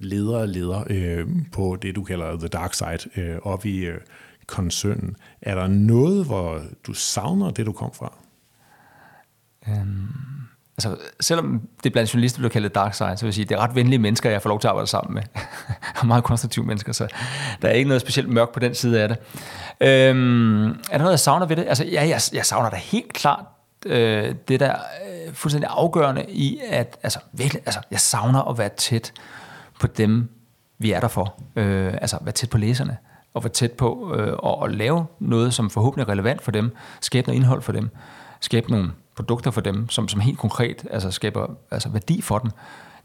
leder leder leder på det, du kalder the dark side, op i koncernen. Er der noget, hvor du savner det, du kom fra? Øhm, altså, selvom det blandt journalister bliver kaldet dark side, så vil jeg sige, det er ret venlige mennesker, jeg får lov til at arbejde sammen med. (laughs) meget konstruktive mennesker, så der er ikke noget specielt mørkt på den side af det. Øhm, er der noget, jeg savner ved det? Altså, ja, jeg, jeg savner da helt klart øh, det der øh, fuldstændig afgørende i, at altså, virkelig, altså, jeg savner at være tæt på dem, vi er der for. Øh, altså, være tæt på læserne og være tæt på øh, og, og lave noget, som forhåbentlig er relevant for dem, skabe noget indhold for dem, skabe nogle produkter for dem, som, som helt konkret altså, skaber altså, værdi for dem.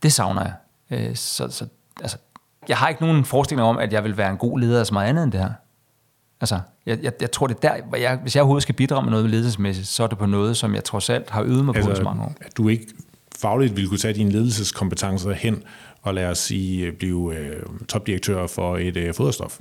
Det savner jeg. Øh, så, så, altså, jeg har ikke nogen forestilling om, at jeg vil være en god leder af så meget andet end det her. Altså, jeg, jeg, jeg tror, det er der, hvor jeg, hvis jeg overhovedet skal bidrage med noget ledelsesmæssigt, så er det på noget, som jeg trods alt har øvet mig altså, på så mange år. At du ikke fagligt ville kunne tage dine ledelseskompetencer hen og lade os sige, blive øh, topdirektør for et øh, foderstof?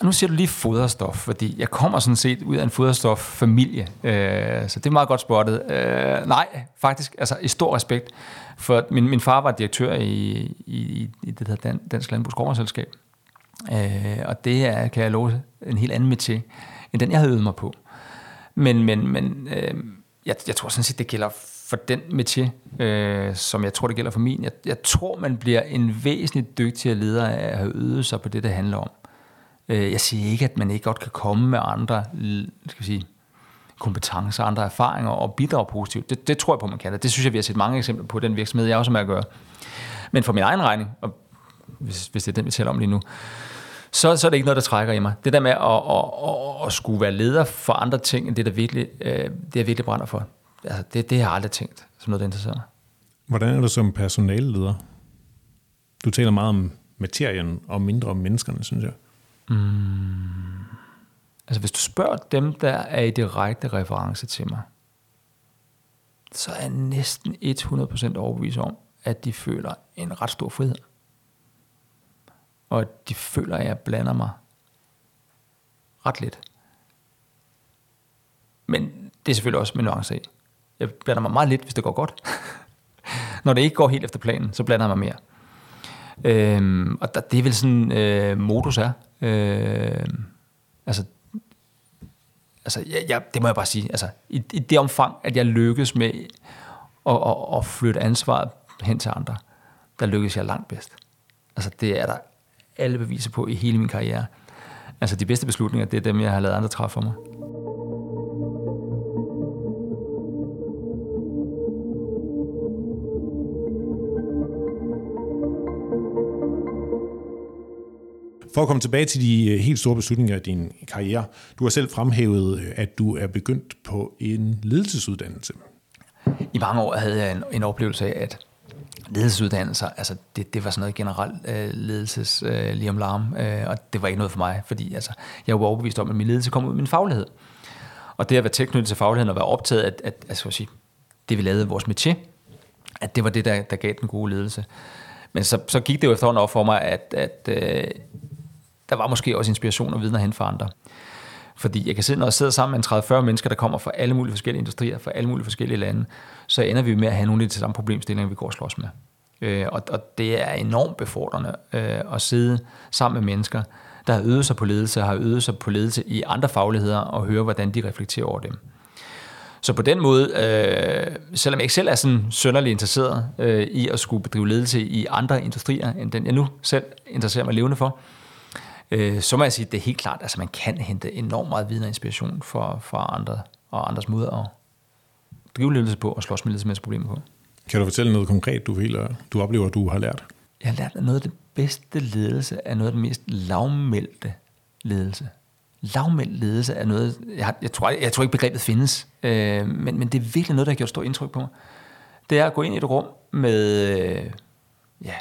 Og nu siger du lige foderstof, fordi jeg kommer sådan set ud af en foderstoffamilie, øh, så det er meget godt spottet. Øh, nej, faktisk, altså i stor respekt, for min, min far var direktør i, i, i det der Dansk Landbrugs øh, og det er, kan jeg love, en helt anden til, end den jeg havde øvet mig på. Men, men, men øh, jeg, jeg tror sådan set, det gælder for den metier, øh, som jeg tror, det gælder for min. Jeg, jeg tror, man bliver en væsentligt dygtigere leder af at have øvet sig på det, det handler om. Øh, jeg siger ikke, at man ikke godt kan komme med andre skal vi sige, kompetencer, andre erfaringer og bidrage positivt. Det, det tror jeg på, man kan. Det synes jeg, vi har set mange eksempler på den virksomhed, jeg også er med at gøre. Men for min egen regning, og hvis, hvis det er den, vi taler om lige nu, så, så er det ikke noget, der trækker i mig. Det der med at, at, at, at skulle være leder for andre ting, end det, der virkelig, øh, det jeg virkelig brænder for, altså, det, det har jeg aldrig tænkt som noget, der interesserer mig. Hvordan er du som personalleder? Du taler meget om materien og mindre om menneskerne, synes jeg. Mm. Altså hvis du spørger dem, der er i direkte reference til mig, så er jeg næsten 100% overbevist om, at de føler en ret stor frihed. Og at de føler, at jeg blander mig ret lidt. Men det er selvfølgelig også med nuancer i. Jeg blander mig meget lidt, hvis det går godt. (laughs) Når det ikke går helt efter planen, så blander jeg mig mere. Øhm, og der, det er vel sådan, øh, modus er. Øh, altså, altså ja, ja, det må jeg bare sige. Altså, i, I det omfang, at jeg lykkes med at, at, at flytte ansvaret hen til andre, der lykkes jeg langt bedst. Altså, det er der alle beviser på i hele min karriere. Altså, de bedste beslutninger, det er dem, jeg har lavet andre træffe for mig. For at komme tilbage til de øh, helt store beslutninger i din karriere. Du har selv fremhævet, øh, at du er begyndt på en ledelsesuddannelse. I mange år havde jeg en, en oplevelse af, at ledelsesuddannelser, altså det, det var sådan noget generelt øh, ledelses øh, lige om larm, øh, og det var ikke noget for mig, fordi altså, jeg var overbevist om, at min ledelse kom ud af min faglighed. Og det at være tilknyttet til fagligheden og være optaget af, at, altså, at sige, det vi lavede vores métier, at det var det, der, der gav den gode ledelse. Men så, så gik det jo efterhånden op for mig, at, at øh, der var måske også inspiration og viden at hente for andre. Fordi jeg kan sidde, når jeg sidder sammen med 30-40 mennesker, der kommer fra alle mulige forskellige industrier, fra alle mulige forskellige lande, så ender vi med at have nogle af de samme problemstillinger, vi går og slås med. Øh, og, og det er enormt befordrende øh, at sidde sammen med mennesker, der har øvet sig på ledelse, har øvet sig på ledelse i andre fagligheder, og høre, hvordan de reflekterer over dem. Så på den måde, øh, selvom jeg ikke selv er sådan sønderlig interesseret øh, i at skulle bedrive ledelse i andre industrier, end den jeg nu selv interesserer mig levende for, øh, så må jeg sige, at det er helt klart, at altså, man kan hente enormt meget viden og inspiration fra, fra andre og andres måder at drive ledelse på og slås med ledelsesmæssige problemer på. Kan du fortælle noget konkret, du, føler, du oplever, du har lært? Jeg har lært, at noget af det bedste ledelse er noget af det mest lavmældte ledelse. Lavmældt ledelse er noget, jeg, har, jeg, tror, jeg, jeg tror ikke begrebet findes, øh, men, men det er virkelig noget, der har gjort stort indtryk på mig. Det er at gå ind i et rum med øh, ja,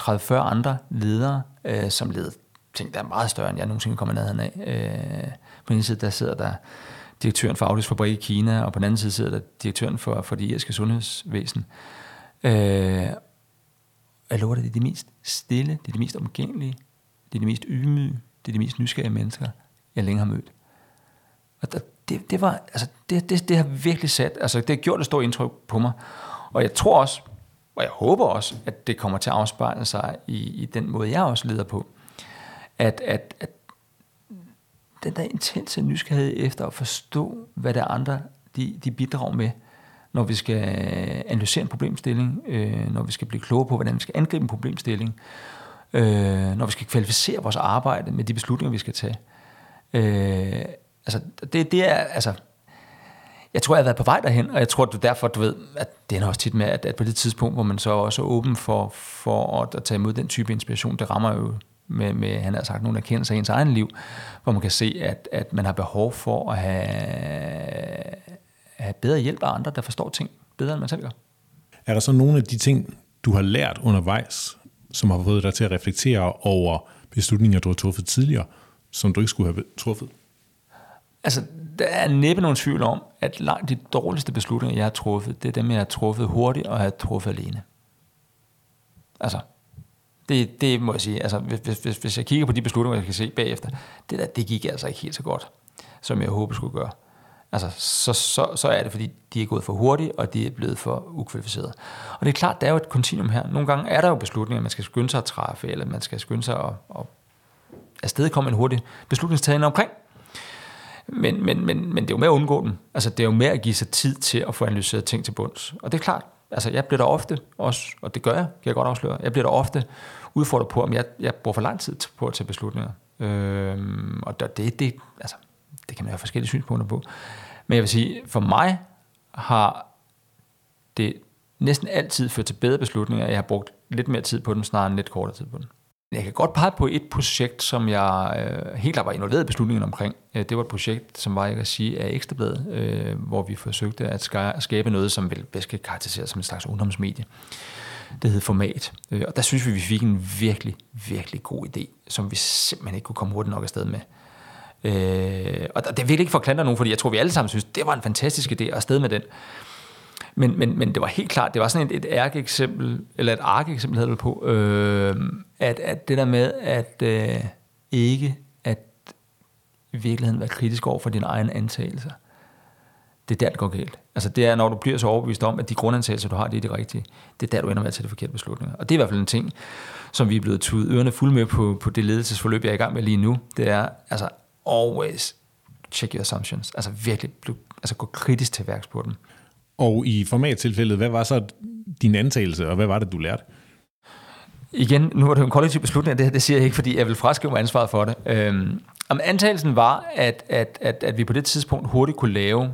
30-40 andre ledere, øh, som leder ting, der er meget større, end jeg nogensinde kommer ned af. Øh, på den ene side, der sidder der direktøren for Audis fabrik i Kina, og på den anden side sidder der direktøren for, for det irske sundhedsvæsen. Øh, jeg lover dig, det er de mest stille, det er de mest omgængelige, det er de mest ydmyge, det er de mest nysgerrige mennesker, jeg længe har mødt. Og der, det, det, var, altså, det, det, det har virkelig sat, altså det har gjort et stort indtryk på mig. Og jeg tror også, og jeg håber også, at det kommer til at afspejle sig i, i den måde, jeg også leder på. At, at, at den der intense nysgerrighed efter at forstå, hvad der andre de, de bidrager med, når vi skal øh, analysere en problemstilling, øh, når vi skal blive klogere på, hvordan vi skal angribe en problemstilling, øh, når vi skal kvalificere vores arbejde med de beslutninger, vi skal tage. Øh, altså, det, det er, altså, jeg tror, jeg har været på vej derhen, og jeg tror, det derfor, du ved, at det er også tit med, at, at på det tidspunkt, hvor man så også er åben for, for at, at tage imod den type inspiration, det rammer jo med, med han har sagt, nogle erkendelser af ens egen liv, hvor man kan se, at, at man har behov for at have, have bedre hjælp af andre, der forstår ting bedre, end man selv gør. Er der så nogle af de ting, du har lært undervejs, som har fået dig til at reflektere over beslutninger, du har truffet tidligere, som du ikke skulle have truffet? Altså, der er næppe nogen tvivl om, at langt de dårligste beslutninger, jeg har truffet, det er dem, jeg har truffet hurtigt og har truffet alene. Altså, det, det må jeg sige. Altså, hvis, hvis, hvis jeg kigger på de beslutninger, jeg kan se bagefter, det der, det gik altså ikke helt så godt, som jeg håber skulle gøre. Altså, så, så, så er det, fordi de er gået for hurtigt, og de er blevet for ukvalificerede. Og det er klart, der er jo et kontinuum her. Nogle gange er der jo beslutninger, man skal skynde sig at træffe, eller man skal skynde sig at, at afstedkomme en hurtig beslutningstagende omkring. Men, men, men, men det er jo med at undgå den. Altså, det er jo med at give sig tid til at få analyseret ting til bunds. Og det er klart, altså jeg bliver der ofte også, og det gør jeg, kan jeg godt afsløre, jeg bliver der ofte udfordret på, om jeg, jeg bruger for lang tid på at tage beslutninger. Øhm, og det, det, altså, det kan man have forskellige synspunkter på. Men jeg vil sige, for mig har det næsten altid ført til bedre beslutninger. Jeg har brugt lidt mere tid på dem, snarere end lidt kortere tid på dem. Jeg kan godt pege på et projekt, som jeg øh, helt klart var involveret i beslutningen omkring. Øh, det var et projekt, som var, jeg kan sige, af Ekstrabladet, øh, hvor vi forsøgte at skabe noget, som vel bedst kan karakteriseres som en slags ungdomsmedie. Det hed Format. Øh, og der synes vi, vi fik en virkelig, virkelig god idé, som vi simpelthen ikke kunne komme hurtigt nok afsted med. Øh, og det er virkelig ikke for at klandre nogen, fordi jeg tror, vi alle sammen synes, det var en fantastisk idé at afsted med den. Men, men, men det var helt klart, det var sådan et, et ærkeeksempel, eller et arkeeksempel hedder det på, øh, at, at det der med, at øh, ikke at i virkeligheden være kritisk over for dine egne antagelser, det er der, det går galt. Altså det er, når du bliver så overbevist om, at de grundantagelser, du har, det er det rigtige. Det er der, du ender med at tage de forkerte beslutninger. Og det er i hvert fald en ting, som vi er blevet tudet ørerne fuld med på, på det ledelsesforløb, jeg er i gang med lige nu. Det er, altså, always check your assumptions. Altså virkelig, altså gå kritisk til værks på dem. Og i formattilfældet, hvad var så din antagelse, og hvad var det, du lærte? Igen, nu er det jo en kollektiv beslutning, det her, det siger jeg ikke, fordi jeg vil fraskrive mig ansvaret for det. Øhm, om antagelsen var, at, at, at, at vi på det tidspunkt hurtigt kunne lave,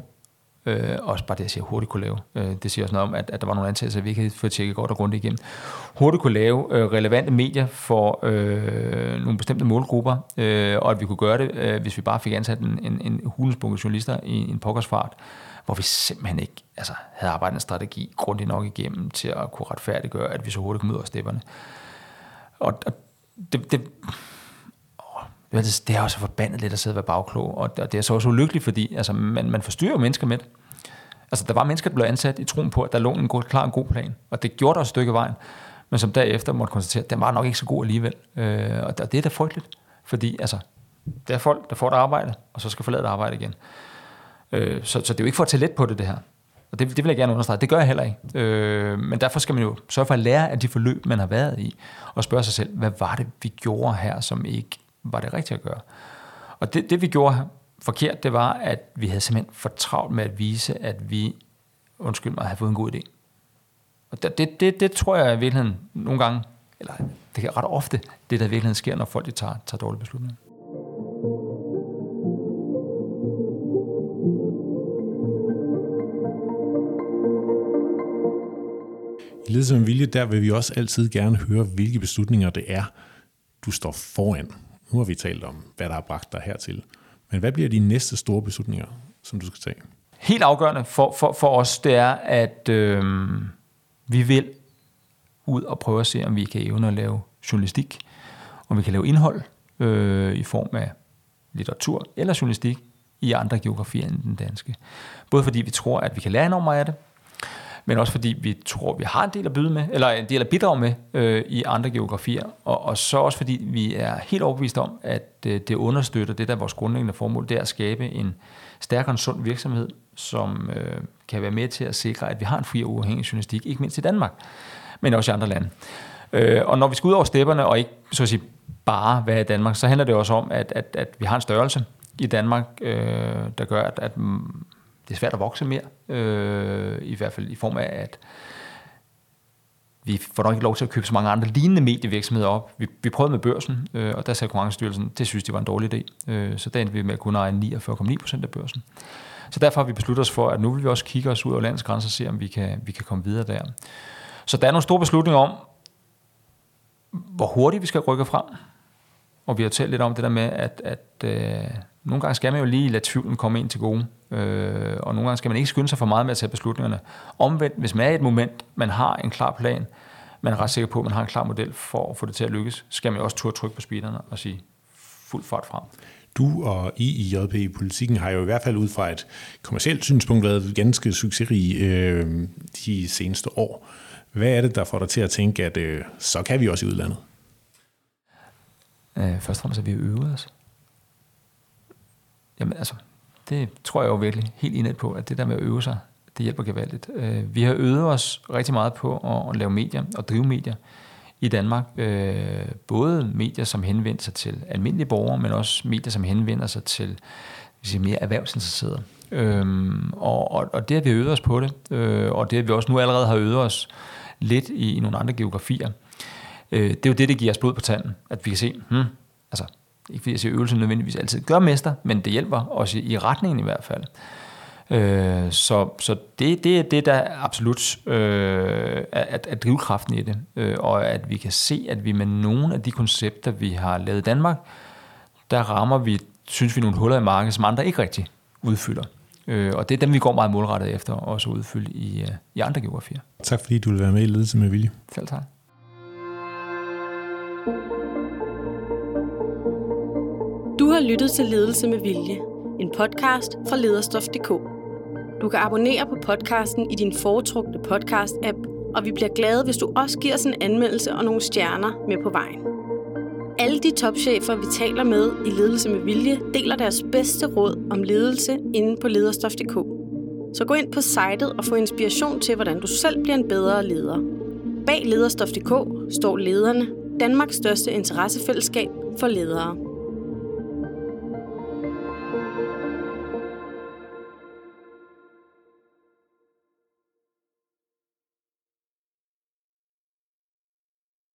øh, også bare det, jeg siger hurtigt kunne lave, øh, det siger også noget om, at, at der var nogle antagelser, vi ikke havde fået tjekket godt og grundigt igennem, hurtigt kunne lave øh, relevante medier for øh, nogle bestemte målgrupper, øh, og at vi kunne gøre det, øh, hvis vi bare fik ansat en, en, en hulensbunke journalister i en pokkersfart, hvor vi simpelthen ikke altså, havde arbejdet en strategi grundigt nok igennem til at kunne retfærdiggøre, at vi så hurtigt kom ud af stepperne. Og, og det, det, åh, det er også forbandet lidt at sidde og være bagklog, og det er så også ulykkeligt, fordi altså, man, man forstyrrer mennesker med det. Altså, der var mennesker, der blev ansat i troen på, at der lå en god, klar en god plan, og det gjorde der et stykke vejen, men som derefter måtte konstatere, at den var nok ikke så god alligevel. Øh, og det er da frygteligt, fordi altså, det er folk, der får et arbejde, og så skal forlade et arbejde igen. Øh, så, så det er jo ikke for at tage let på det, det her. Og det, det vil jeg gerne understrege. Det gør jeg heller ikke. Øh, men derfor skal man jo sørge for at lære af de forløb, man har været i, og spørge sig selv, hvad var det, vi gjorde her, som ikke var det rigtige at gøre? Og det, det vi gjorde forkert, det var, at vi havde simpelthen for travlt med at vise, at vi, undskyld mig, havde fået en god idé. Og det, det, det, det tror jeg i virkeligheden nogle gange, eller det er ret ofte, det der i virkeligheden sker, når folk de tager, tager dårlige beslutninger. Ledelse med vilje, der vil vi også altid gerne høre, hvilke beslutninger det er, du står foran. Nu har vi talt om, hvad der har bragt dig hertil. Men hvad bliver de næste store beslutninger, som du skal tage? Helt afgørende for, for, for os, det er, at øh, vi vil ud og prøve at se, om vi kan evne at lave journalistik, om vi kan lave indhold øh, i form af litteratur eller journalistik i andre geografier end den danske. Både fordi vi tror, at vi kan lære enormt meget af det, men også fordi vi tror, vi har en del at byde med, eller en del at bidrage med øh, i andre geografier, og, og så også fordi vi er helt overbevist om, at øh, det understøtter det, der er vores grundlæggende formål, det er at skabe en stærkere og sund virksomhed, som øh, kan være med til at sikre, at vi har en fri og uafhængig journalistik, ikke mindst i Danmark, men også i andre lande. Øh, og når vi skal ud over stepperne, og ikke så at sige, bare være i Danmark, så handler det også om, at, at, at vi har en størrelse i Danmark, øh, der gør, at, at det er svært at vokse mere, øh, i hvert fald i form af, at vi får nok ikke lov til at købe så mange andre lignende medievirksomheder op. Vi, vi prøvede med børsen, øh, og der sagde Konkurrencestyrelsen, det synes de var en dårlig idé. Øh, så der endte vi med at kunne eje 49,9 procent af børsen. Så derfor har vi besluttet os for, at nu vil vi også kigge os ud over landets grænser og se, om vi kan, vi kan komme videre der. Så der er nogle store beslutninger om, hvor hurtigt vi skal rykke frem. Og vi har talt lidt om det der med, at, at øh, nogle gange skal man jo lige lade tvivlen komme ind til gode. Øh, og nogle gange skal man ikke skynde sig for meget med at tage beslutningerne. Omvendt, hvis man er i et moment, man har en klar plan, man er ret sikker på, at man har en klar model for at få det til at lykkes, skal man også turde trykke på speederne og sige fuld fart frem. Du og I i JP i politikken har jo i hvert fald ud fra et kommersielt synspunkt været ganske succesrige øh, de seneste år. Hvad er det, der får dig til at tænke, at øh, så kan vi også i udlandet? Øh, først og fremmest at vi øvet os. Jamen altså, det tror jeg jo virkelig helt indet på, at det der med at øve sig, det hjælper gevaldigt. Øh, vi har øvet os rigtig meget på at, at lave medier og drive medier i Danmark. Øh, både medier, som henvender sig til almindelige borgere, men også medier, som henvender sig til sige, mere erhvervsinteresserede. Øhm, og, og, og det har vi øvet os på det, øh, og det har vi også nu allerede har øvet os lidt i, i nogle andre geografier. Øh, det er jo det, der giver os blod på tanden, at vi kan se, hmm, altså, ikke fordi jeg siger, øvelsen nødvendigvis altid gør mester, men det hjælper os i, retningen i hvert fald. Øh, så så det, det er det, der er absolut øh, at, at drivkraften i det, øh, og at vi kan se, at vi med nogle af de koncepter, vi har lavet i Danmark, der rammer vi, synes vi, nogle huller i markedet, som andre ikke rigtig udfylder. Øh, og det er dem, vi går meget målrettet efter, også at udfylde i, øh, i andre geografier. Tak fordi du vil være med i Ledelse med Vilje. Selv tak. Du har lyttet til Ledelse med Vilje, en podcast fra lederstof.dk. Du kan abonnere på podcasten i din foretrukne podcast-app, og vi bliver glade, hvis du også giver os en anmeldelse og nogle stjerner med på vejen. Alle de topchefer, vi taler med i Ledelse med Vilje, deler deres bedste råd om ledelse inde på lederstof.dk. Så gå ind på sitet og få inspiration til, hvordan du selv bliver en bedre leder. Bag lederstof.dk står lederne, Danmarks største interessefællesskab for ledere.